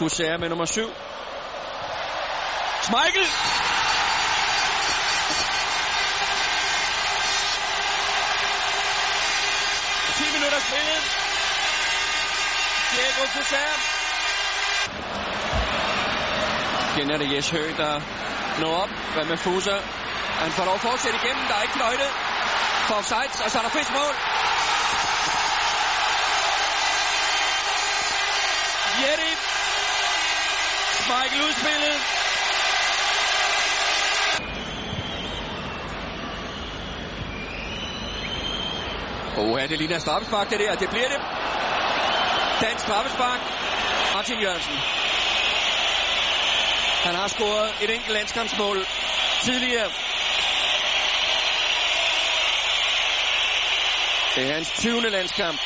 Kusser med nummer 7. Schmeichel! minutter spillet. Diego Fusser. Igen er det Jes Høgh, der når op. Hvad med Fuser? Han får lov at fortsætte igennem. Der er ikke fløjte for offsides, og så er der frit mål. Michael udspillet. Åh, det ligner straffespark, det der. Det bliver det. Dansk straffespark. Martin Jørgensen. Han har scoret et enkelt landskampsmål tidligere. Det er hans 20. landskamp.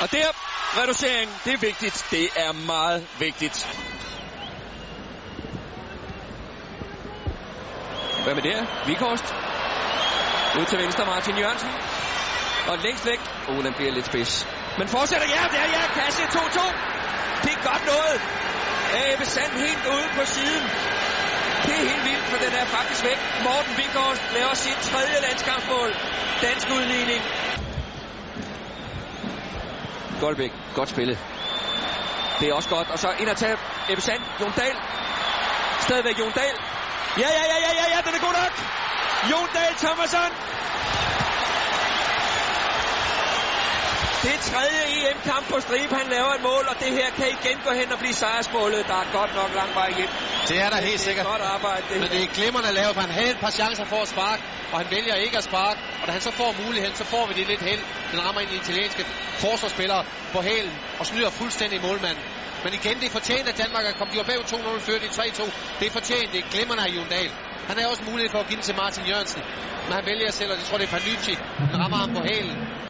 Og der, reducering, det er vigtigt. Det er meget vigtigt. Hvad med det? Vikost. Ud til venstre, Martin Jørgensen. Og længst væk. Uh, den bliver lidt spids. Men fortsætter, ja, det er ja, kasse 2-2. Det er godt noget. Abe Sand helt ude på siden. Det er helt vildt, for den er faktisk væk. Morten Vikhorst laver sit tredje landskampsmål. Dansk udligning. Goldbæk, godt spillet. Det er også godt. Og så ind og tage Ebbe Sand, Jon Dahl. Stadigvæk Jon Dahl. Ja, ja, ja, ja, ja, ja, den er god nok. Jon Dahl Thomasson. Det er tredje EM-kamp på stribe, han laver et mål, og det her kan igen gå hen og blive sejrsmålet. Der er godt nok lang vej hjem. Det er der helt sikkert. Godt arbejde, det Men det er glimrende lavet, for han havde et par chancer for at sparke, og han vælger ikke at sparke. Og da han så får muligheden, så får vi det lidt held. Den rammer ind i italienske forsvarsspillere på hælen og snyder fuldstændig målmanden. Men igen, det er fortjent, at Danmark er kommet. De var bag 2-0, ført de 3-2. Det er fortjent, det Glemmer af Jon Dahl. Han har også mulighed for at give den til Martin Jørgensen. Men han vælger selv, og det tror, det er Panucci. Den rammer ham på hælen.